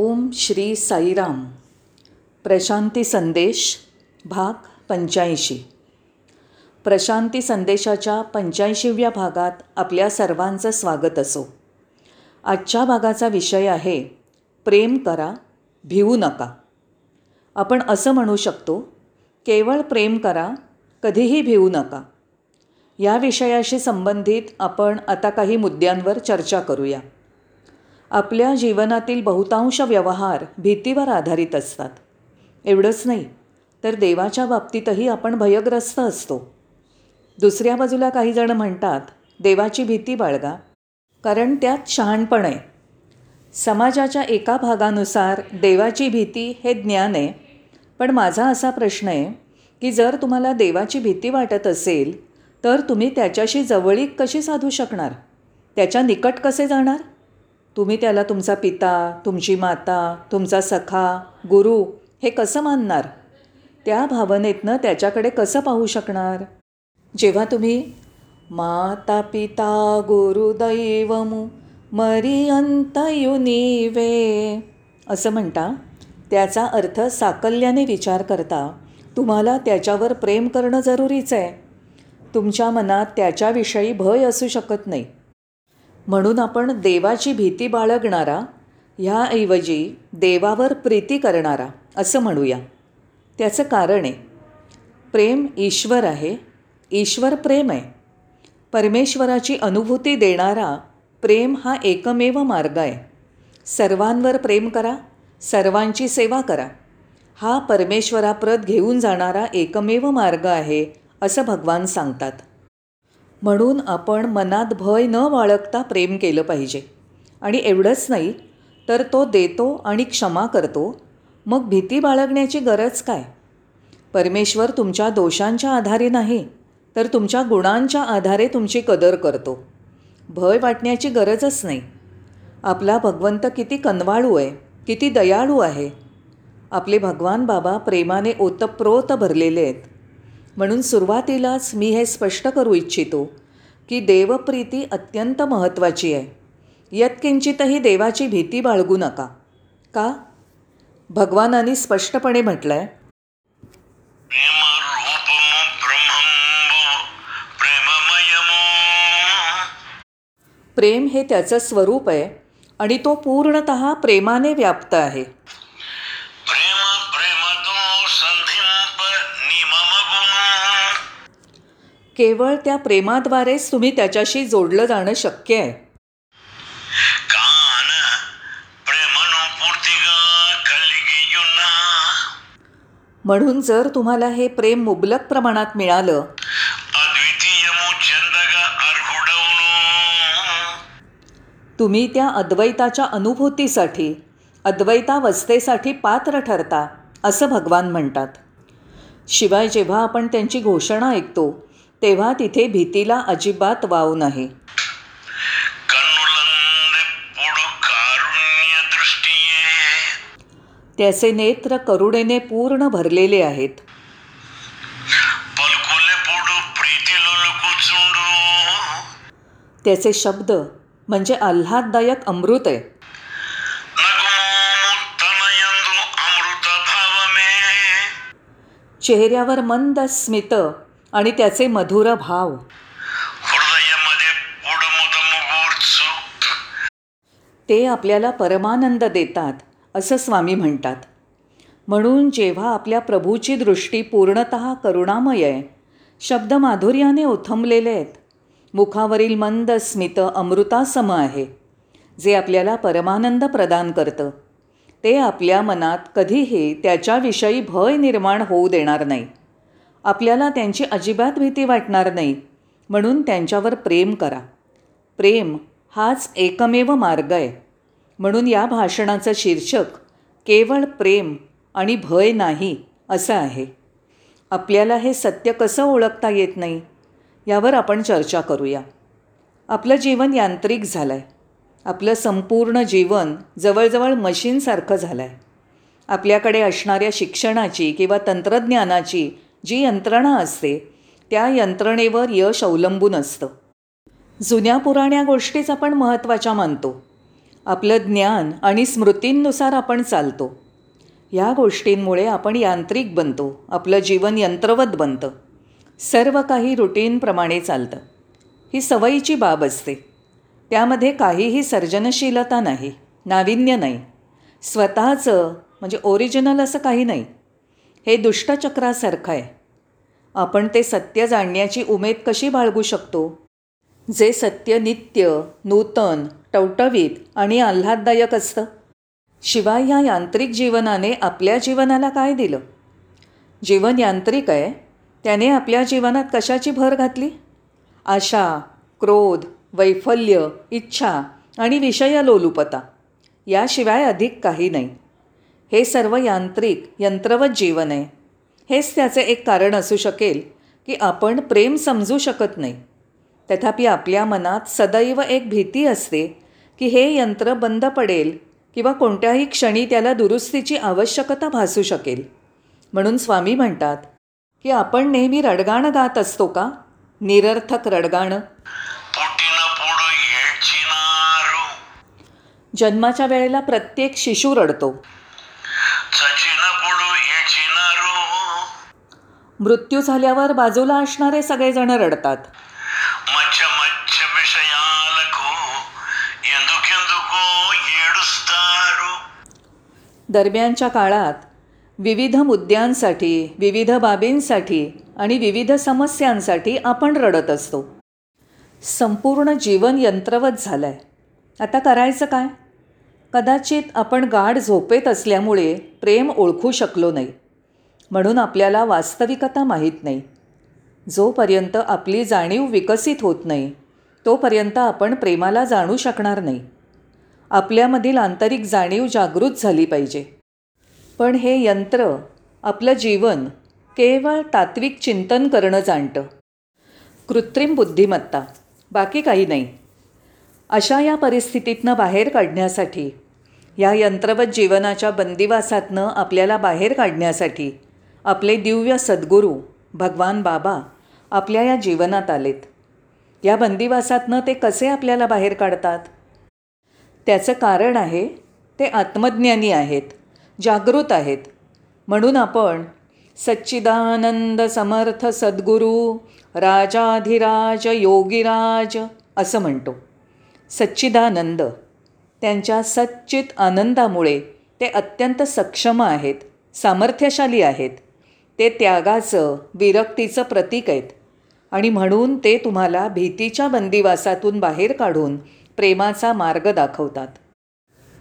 ओम श्री साईराम. प्रशांती संदेश भाग पंच्याऐंशी. प्रशांती संदेशाच्या पंच्याऐंशीव्या भागात आपल्या सर्वांचं स्वागत असो. आजच्या भागाचा विषय आहे प्रेम करा भिवू नका. आपण असं म्हणू शकतो केवळ प्रेम करा कधीही भिवू नका. या विषयाशी संबंधित आपण आता काही मुद्द्यांवर चर्चा करूया. आपल्या जीवनातील बहुतांश व्यवहार भीतीवर आधारित असतात. एवढंच नाही तर देवाच्या बाबतीतही आपण भयग्रस्त असतो. दुसऱ्या बाजूला काही जण म्हणतात देवाची भीती बाळगा कारण त्यात शहाणपण आहे. समाजाच्या एका भागानुसार देवाची भीती हे ज्ञान आहे. पण माझा असा प्रश्न आहे की जर तुम्हाला देवाची भीती वाटत असेल तर तुम्ही त्याच्याशी जवळीक कशी साधू शकणार? त्याच्या निकट कसे जाणार? तुम्ही त्याला तुमचा पिता तुमची माता तुमचा सखा गुरु हे कसं मानणार? त्या भावनेतनं त्याच्याकडे कसं पाहू शकणार? जेव्हा तुम्ही माता पिता गुरुदैवमु मरी युनिवे असं म्हणता त्याचा अर्थ साकल्याने विचार करता तुम्हाला त्याच्यावर प्रेम करणं जरुरीचं आहे. तुमच्या मनात त्याच्याविषयी भय असू शकत नाही. म्हणून आपण देवाची भीती बाळगणारा ह्याऐवजी देवावर प्रीती करणारा असं म्हणूया. त्याचं कारण आहे प्रेम ईश्वर आहे ईश्वर प्रेम आहे. परमेश्वराची अनुभूती देणारा प्रेम हा एकमेव मार्ग आहे. सर्वांवर प्रेम करा सर्वांची सेवा करा. हा परमेश्वराप्रत घेऊन जाणारा एकमेव मार्ग आहे असं भगवान सांगतात. म्हणून आपण मनात भय न बाळगता प्रेम केलं पाहिजे. आणि एवढंच नाही तर तो देतो आणि क्षमा करतो. मग भीती बाळगण्याची गरज काय? परमेश्वर तुमच्या दोषांच्या आधारे नाही तर तुमच्या गुणांच्या आधारे तुमची कदर करतो. भय वाटण्याची गरजच नाही. आपला भगवंत किती कनवाळू आहे किती दयाळू आहे. आपले भगवान बाबा प्रेमाने ओतप्रोत भरलेले आहेत. म्हणून सुरुवातीलाच मी हे स्पष्ट करू इच्छितो की देवप्रीती अत्यंत महत्त्वाची आहे. यत्किंचितही देवाची भीती बाळगू नका. का? भगवानाने स्पष्टपणे म्हटलं आहे प्रेम हे त्याचं स्वरूप आहे आणि तो पूर्णत प्रेमाने व्याप्त आहे. केवळ त्या प्रेमाद्वारेच तुम्ही त्याच्याशी जोडलं जाणं शक्य आहे. म्हणून जर तुम्हाला हे प्रेम मुबलक प्रमाणात मिळालं. तुम्ही त्या अद्वैताच्या अनुभूतीसाठी अद्वैतावस्थेसाठी पात्र ठरता असं भगवान म्हणतात. शिवाय जेव्हा आपण त्यांची घोषणा ऐकतो तेव्हा तिथे भीतीला अजिबात वाव नाही. त्याचे नेत्र करुणेने पूर्ण भरलेले आहेत. त्याचे शब्द म्हणजे आल्हाददायक अमृत आहे. चेहऱ्यावर मंद स्मित आणि त्याचे मधुर भाव. ते आपल्याला परमानंद देतात असं स्वामी म्हणतात. म्हणून जेव्हा आपल्या प्रभूची दृष्टी पूर्णत करुणामय आहे शब्द माधुर्याने ओथंबलेले आहेत मुखावरील मंद स्मित अमृतासम आहे जे आपल्याला परमानंद प्रदान करतं. ते आपल्या मनात कधीही त्याच्याविषयी भय निर्माण होऊ देणार नाही. आपल्याला त्यांची अजिबात भीती वाटणार नाही. म्हणून त्यांच्यावर प्रेम करा. प्रेम हाच एकमेव मार्ग आहे. म्हणून या भाषणाचं शीर्षक केवळ प्रेम आणि भय नाही असं आहे. आपल्याला हे सत्य कसं ओळखता येत नाही यावर आपण चर्चा करूया. आपलं जीवन यांत्रिक झालं आहे आपलं संपूर्ण जीवन जवळजवळ मशीनसारखं झालं आहे आपल्याकडे असणाऱ्या शिक्षणाची किंवा तंत्रज्ञानाची जी यंत्रणा असते त्या यंत्रणेवर यश अवलंबून असतं. जुन्या पुराण्या गोष्टीच आपण महत्त्वाच्या मानतो. आपलं ज्ञान आणि स्मृतींनुसार आपण चालतो. या गोष्टींमुळे आपण यांत्रिक बनतो आपलं जीवन यंत्रवत बनतं. सर्व काही रुटीनप्रमाणे चालतं. ही सवयीची बाब असते. त्यामध्ये काहीही सर्जनशीलता नाही नाविन्य नाही. स्वतःचं म्हणजे ओरिजिनल असं काही नाही. हे दुष्टचक्रासारखं आहे. आपण ते सत्य जाणण्याची उमेद कशी बाळगू शकतो? जे सत्य नित्य नूतन टवटवीत आणि आल्हाददायक असतं. शिवाय ह्या यांत्रिक जीवनाने आपल्या जीवनाला काय दिलं? जीवन यांत्रिक आहे. त्याने आपल्या जीवनात कशाची भर घातली? आशा क्रोध वैफल्य इच्छा आणि विषय लोलुपता याशिवाय अधिक काही नाही. हे सर्व यांत्रिक यंत्रवत जीवन आहे. हेच त्याचे एक कारण असू शकेल की आपण प्रेम समजू शकत नाही. तथापि आपल्या मनात सदैव एक भीती असते की हे यंत्र बंद पडेल किंवा कोणत्याही क्षणी त्याला दुरुस्तीची आवश्यकता भासू शकेल. म्हणून स्वामी म्हणतात की आपण नेहमी रडगाणं गात असतो का? निरर्थक रडगाणं. जन्माच्या वेळेला प्रत्येक शिशू रडतो. मृत्यू झाल्यावर बाजूला असणारे सगळेजण रडतात. दरम्यानच्या काळात विविध मुद्द्यांसाठी विविध बाबींसाठी आणि विविध समस्यांसाठी आपण रडत असतो. संपूर्ण जीवन यंत्रवत झालं आहे आता करायचं काय? कदाचित आपण गाढ झोपेत असल्यामुळे प्रेम ओळखू शकलो नाही. म्हणून आपल्याला वास्तविकता माहीत नाही. जोपर्यंत आपली जाणीव विकसित होत नाही तोपर्यंत आपण प्रेमाला जाणू शकणार नाही. आपल्यामधील आंतरिक जाणीव जागृत झाली पाहिजे. पण हे यंत्र आपलं जीवन केवळ तात्विक चिंतन करणं जाणतं. कृत्रिम बुद्धिमत्ता बाकी काही नाही. अशा या परिस्थितीतनं बाहेर काढण्यासाठी या यंत्रवत जीवनाच्या बंदिवासातनं आपल्याला बाहेर काढण्यासाठी आपले दिव्य सद्गुरू भगवान बाबा आपल्या या जीवनात आलेत. या बंदिवासातनं ते कसे आपल्याला बाहेर काढतात? त्याचं कारण आहे ते आत्मज्ञानी आहेत जागृत आहेत. म्हणून आपण सच्चिदानंद समर्थ सद्गुरू राजाधिराज योगीराज असं म्हणतो. सच्चिदानंद त्यांच्या सच्चित आनंदामुळे ते अत्यंत सक्षम आहेत सामर्थ्यशाली आहेत. ते त्यागाचं विरक्तीचं प्रतीक आहेत. आणि म्हणून ते तुम्हाला भीतीच्या बंदिवासातून बाहेर काढून प्रेमाचा मार्ग दाखवतात.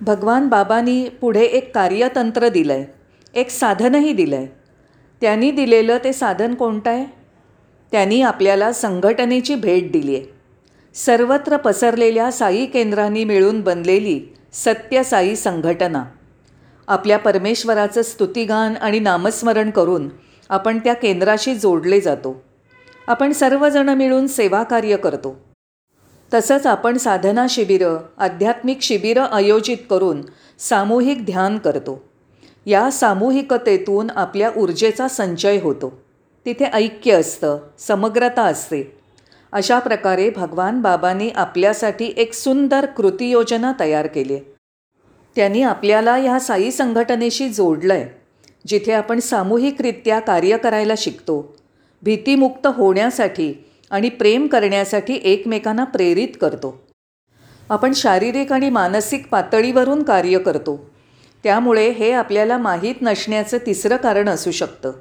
भगवान बाबांनी पुढे एक कार्यतंत्र दिलं आहे एक साधनही दिलं आहे त्यांनी दिलेलं ते साधन कोणतं आहे? त्यांनी आपल्याला संघटनेची भेट दिली आहे सर्वत्र पसरलेल्या साई केंद्रांनी मिळून बनलेली सत्य साई संघटना. आपल्या परमेश्वराचं स्तुतिगान आणि नामस्मरण करून आपण त्या केंद्राशी जोडले जातो. आपण सर्वजण मिळून सेवाकार्य करतो. तसंच आपण साधना शिबिरं आध्यात्मिक शिबिरं आयोजित करून सामूहिक ध्यान करतो. या सामूहिकतेतून आपल्या ऊर्जेचा संचय होतो. तिथे ऐक्य असतं समग्रता असते. अशा प्रकारे भगवान बाबांनी आपल्यासाठी एक सुंदर कृतीयोजना तयार केली आहे. त्यांनी आपल्याला ह्या साई संघटनेशी जोडलं आहे जिथे आपण सामूहिकरित्या कार्य करायला शिकतो. भीतीमुक्त होण्यासाठी आणि प्रेम करण्यासाठी एकमेकांना प्रेरित करतो. आपण शारीरिक आणि मानसिक पातळीवरून कार्य करतो. त्यामुळे हे आपल्याला माहीत नसण्याचं तिसरं कारण असू शकतं.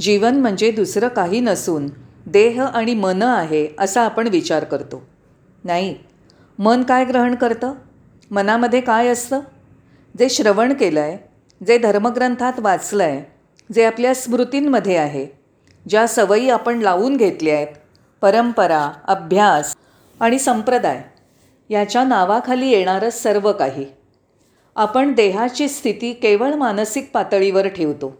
जीवन म्हणजे दुसरं काही नसून देह आणि मन आहे असा आपण विचार करतो. नाही मन काय ग्रहण करतं? मनामध्ये काय असतं? जे श्रवण केलं आहे जे धर्मग्रंथात वाचलं आहे जे आपल्या स्मृतींमध्ये आहे ज्या सवयी आपण लावून घेतल्या आहेत परंपरा अभ्यास आणि संप्रदाय याच्या नावाखाली येणारं सर्व काही. आपण देहाची स्थिती केवळ मानसिक पातळीवर ठेवतो.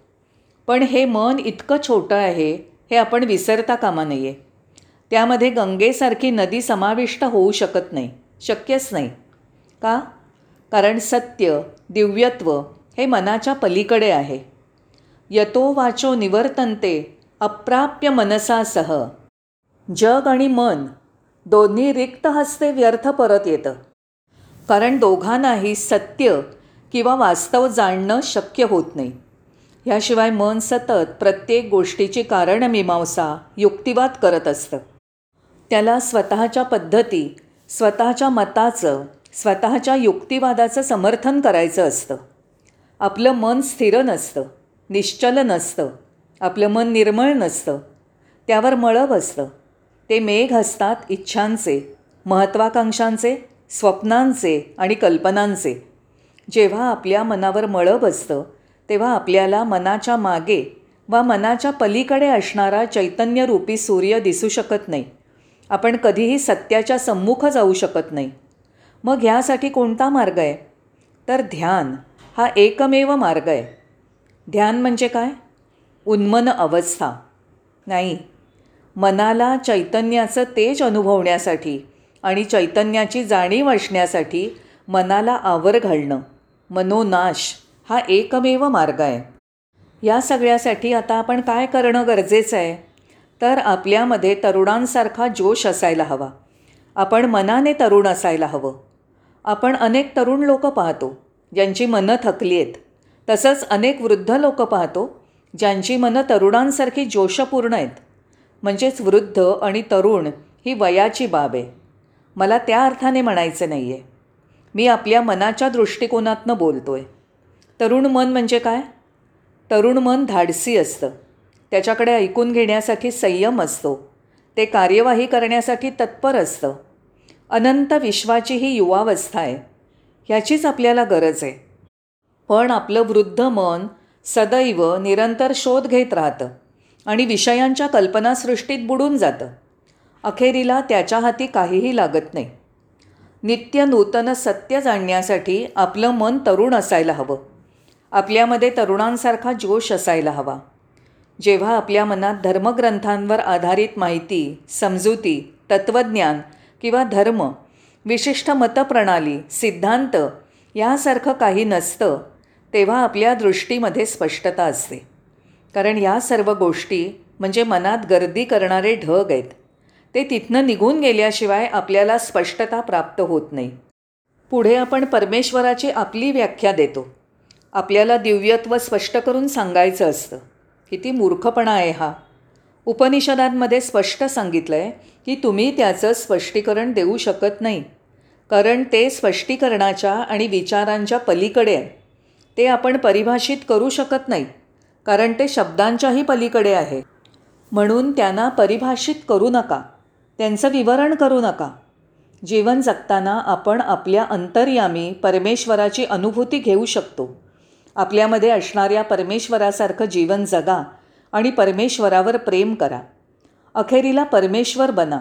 पण हे मन इतकं छोटं आहे हे आपण विसरता कामा नये. त्यामध्ये गंगेसारखी नदी समाविष्ट होऊ शकत नाही शक्यच नाही. का? कारण सत्य दिव्यत्व हे मनाच्या पलीकडे आहे. यतो वाचो निवर्तनते अप्राप्य मनसासह. जग आणि मन दोन्ही रिक्त हस्ते व्यर्थ परत येतं. कारण दोघांनाही सत्य किंवा वास्तव जाणणं शक्य होत नाही. ह्याशिवाय मन सतत प्रत्येक गोष्टीची कारणमीमांसा युक्तिवाद करत असतं. त्याला स्वतःच्या पद्धती स्वतःच्या मताचं स्वतःच्या युक्तिवादाचं समर्थन करायचं असतं. आपलं मन स्थिर नसतं निश्चल नसतं आपलं मन निर्मळ नसतं. त्यावर मळब असतं. ते मेघ असतात इच्छांचे महत्त्वाकांक्षांचे स्वप्नांचे आणि कल्पनांचे. जेव्हा आपल्या मनावर मळब असतं तेव्हा आपल्याला मनाच्या मागे वा मनाच्या पलीकडे असणारा चैतन्यरूपी सूर्य दिसू शकत नाही. आपण कधीही सत्याच्या सम्मुख जाऊ शकत नाही. मग ह्यासाठी कोणता मार्ग आहे? तर ध्यान हा एकमेव मार्ग आहे. ध्यान म्हणजे काय? उन्मन अवस्था. नाही मनाला चैतन्याचं तेज अनुभवण्यासाठी आणि चैतन्याची जाणीव असण्यासाठी मनाला आवर घालणं मनोनाश हा एकमेव मार्ग आहे. या सगळ्यासाठी आता आपण काय करणं गरजेचं आहे? तर आपल्यामध्ये तरुणांसारखा जोश असायला हवा. आपण मनाने तरुण असायला हवं. आपण अनेक तरुण लोक पाहतो ज्यांची मनं थकली आहेत. तसंच अनेक वृद्ध लोक पाहतो ज्यांची मनं तरुणांसारखी जोशपूर्ण आहेत. म्हणजेच वृद्ध आणि तरुण ही वयाची बाब आहे. मला त्या अर्थाने म्हणायचं नाही आहे मी आपल्या मनाच्या दृष्टिकोनातनं बोलतो आहे तरुण मन म्हणजे काय? तरुण मन धाडसी असतं. त्याच्याकडे ऐकून घेण्यासाठी संयम असतो. ते कार्यवाही करण्यासाठी तत्पर असतं. अनंत विश्वाची ही युवावस्था आहे. ह्याचीच आपल्याला गरज आहे. पण आपलं वृद्ध मन सदैव निरंतर शोध घेत राहतं आणि विषयांच्या कल्पनासृष्टीत बुडून जातं. अखेरीला त्याच्या हाती काहीही लागत नाही. नित्य नूतन सत्य जाणण्यासाठी आपलं मन तरुण असायला हवं. आपल्यामध्ये तरुणांसारखा जोश असायला हवा. जेव्हा आपल्या मनात धर्मग्रंथांवर आधारित माहिती समजुती तत्त्वज्ञान किंवा धर्म विशिष्ट मतप्रणाली सिद्धांत यासारखं काही नसतं तेव्हा आपल्या दृष्टीमध्ये स्पष्टता असते. कारण या सर्व गोष्टी म्हणजे मनात गर्दी करणारे ढग आहेत. ते तिथनं निघून गेल्याशिवाय आपल्याला स्पष्टता प्राप्त होत नाही. पुढे आपण परमेश्वराची आपली व्याख्या देतो. आपल्याला दिव्यत्व स्पष्ट करून सांगायचं असतं. किती मूर्खपणा आहे हा. उपनिषदांमध्ये स्पष्ट सांगितलं आहे की तुम्ही त्याचं स्पष्टीकरण देऊ शकत नाही कारण ते स्पष्टीकरणाच्या आणि विचारांच्या पलीकडे आहे. ते आपण परिभाषित करू शकत नाही कारण ते शब्दांच्याही पलीकडे आहे. म्हणून त्यांना परिभाषित करू नका त्यांचं विवरण करू नका. जीवन जगताना आपण आपल्या अंतर्यामी परमेश्वराची अनुभूती घेऊ शकतो. आपल्यामध्ये असणाऱ्या परमेश्वरासारखं जीवन जगा आणि परमेश्वरावर प्रेम करा. अखेरीला परमेश्वर बना.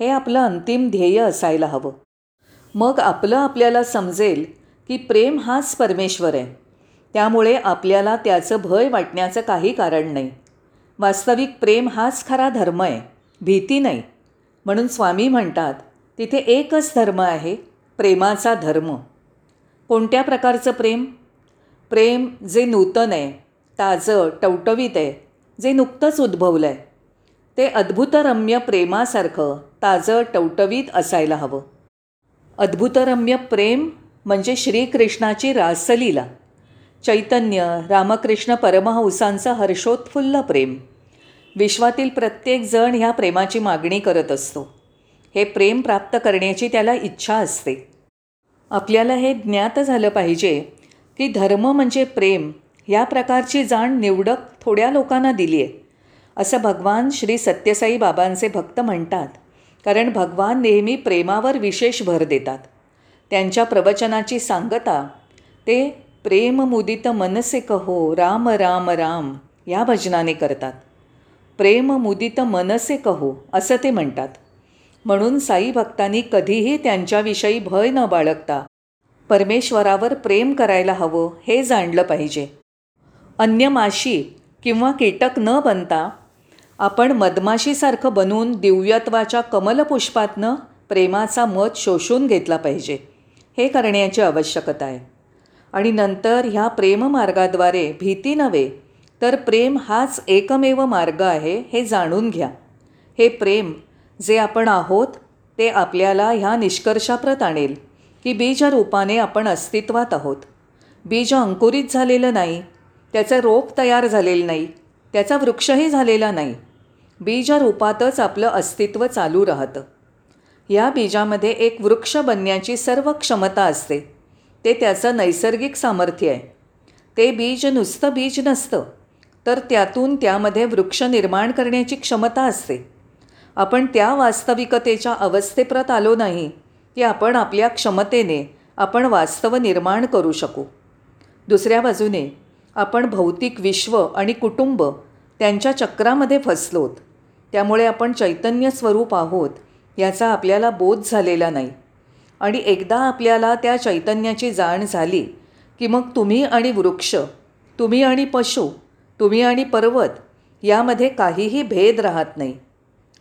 हे आपलं अंतिम ध्येय असायला हवं. मग आपलं आपल्याला समजेल की प्रेम हाच परमेश्वर आहे. त्यामुळे आपल्याला त्याचं भय वाटण्याचं काही कारण नाही. वास्तविक प्रेम हाच खरा धर्म आहे. भीती नाही. म्हणून स्वामी म्हणतात तिथे एकच धर्म आहे प्रेमाचा धर्म. कोणत्या प्रकारचं प्रेम? प्रेम जे नूतन आहे ताजं टवटवीत आहे. जे नुकतंच उद्भवलं आहे ते अद्भुतरम्य प्रेमासारखं ताजं टवटवीत असायला हवं. अद्भुतरम्य प्रेम म्हणजे श्रीकृष्णाची रासलीला. चैतन्य रामकृष्ण परमहंसांचं हर्षोत्फुल्ल प्रेम. विश्वातील प्रत्येकजण ह्या प्रेमाची मागणी करत असतो. हे प्रेम प्राप्त करण्याची त्याला इच्छा असते. आपल्याला हे ज्ञात झालं पाहिजे की धर्म म्हणजे प्रेम. या प्रकारची जाण निवडक थोड्या लोकांना दिली आहे. असं भगवान श्री सत्यसाई बाबांचे भक्त म्हणतात. कारण भगवान नेहमी प्रेमावर विशेष भर देतात. त्यांच्या प्रवचनाची सांगता ते प्रेम मुदित मनसे कहो राम राम राम या भजनाने करतात. प्रेम मुदित मनसे कहो असं ते म्हणतात. म्हणून साई भक्तांनी कधीही त्यांच्याविषयी भय न बाळगता परमेश्वरावर प्रेम करायला हवं हे जाणलं पाहिजे. अन्य माशी किंवा कीटक न बनता आपण मधमाशीसारखं बनून दिव्यत्वाच्या कमलपुष्पातनं प्रेमाचा मध शोषून घेतला पाहिजे. हे करण्याची आवश्यकता आहे. आणि नंतर ह्या प्रेममार्गाद्वारे भीती नव्हे तर प्रेम हाच एकमेव मार्ग आहे हे जाणून घ्या. हे प्रेम जे आपण आहोत ते आपल्याला ह्या निष्कर्षाप्रत आणेल की बीज रूपाने आपण अस्तित्वात आहोत. बीज अंकुरित झालेलं नाही त्याचं रोप तयार झालेलं नाही त्याचा वृक्षही झालेला नाही. बीज रूपातच आपलं अस्तित्व चालू राहतं. या बीजामध्ये एक वृक्ष बनण्याची सर्व क्षमता असते. ते त्याचं नैसर्गिक सामर्थ्य आहे. ते बीज नुसतं बीज नसतं तर त्यातून त्यामध्ये वृक्ष निर्माण करण्याची क्षमता असते. आपण त्या वास्तविकतेच्या अवस्थेप्रत आलो नाही की आपण आपल्या क्षमतेने आपण वास्तव निर्माण करू शकू. दुसऱ्या बाजूने आपण भौतिक विश्व आणि कुटुंब त्यांच्या चक्रामध्ये फसलोत. त्यामुळे आपण चैतन्य स्वरूप आहोत याचा आपल्याला बोध झालेला नाही. आणि एकदा आपल्याला त्या चैतन्याची जाण झाली की मग तुम्ही आणि वृक्ष तुम्ही आणि पशु तुम्ही आणि पर्वत यामध्ये काहीही भेद राहत नाही.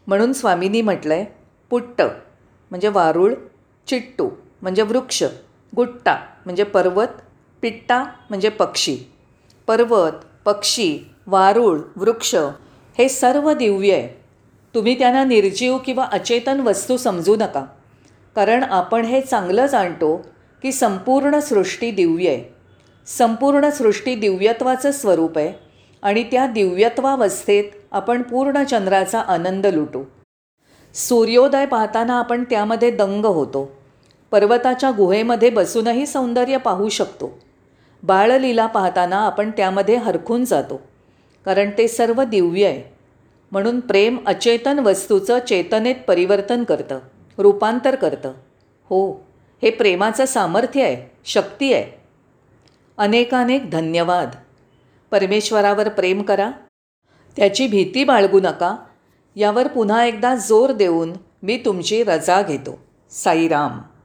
म्हणून स्वामींनी म्हटलं आहे पुट्ट म्हणजे वारुळ चिट्टू म्हणजे वृक्ष गुट्टा म्हणजे पर्वत पिट्टा म्हणजे पक्षी. पर्वत पक्षी वारूळ वृक्ष हे सर्व दिव्य आहे. तुम्ही त्यांना निर्जीव किंवा अचेतन वस्तू समजू नका. कारण आपण हे चांगलं जाणतो की संपूर्ण सृष्टी दिव्य आहे. संपूर्ण सृष्टी दिव्यत्वाचं स्वरूप आहे आणि त्या दिव्यत्वावस्थेत आपण पूर्ण चंद्राचा आनंद लुटू. सूर्योदय पाहताना आपण त्यामध्ये दंग होतो. पर्वताच्या गुहेमध्ये बसूनही सौंदर्य पाहू शकतो. बाळलीला पाहताना आपण त्यामध्ये हरखून जातो. कारण ते सर्व दिव्य आहे. म्हणून प्रेम अचेतन वस्तूचं चेतनेत परिवर्तन करतं. रूपांतर करतं. हो हे प्रेमाचं सामर्थ्य आहे शक्ती आहे. अनेकानेक धन्यवाद. परमेश्वरावर प्रेम करा. त्याची भीती बाळगू नका. यावर पुन्हा एकदा जोर देऊन मी तुमची रजा घेतो. साईराम.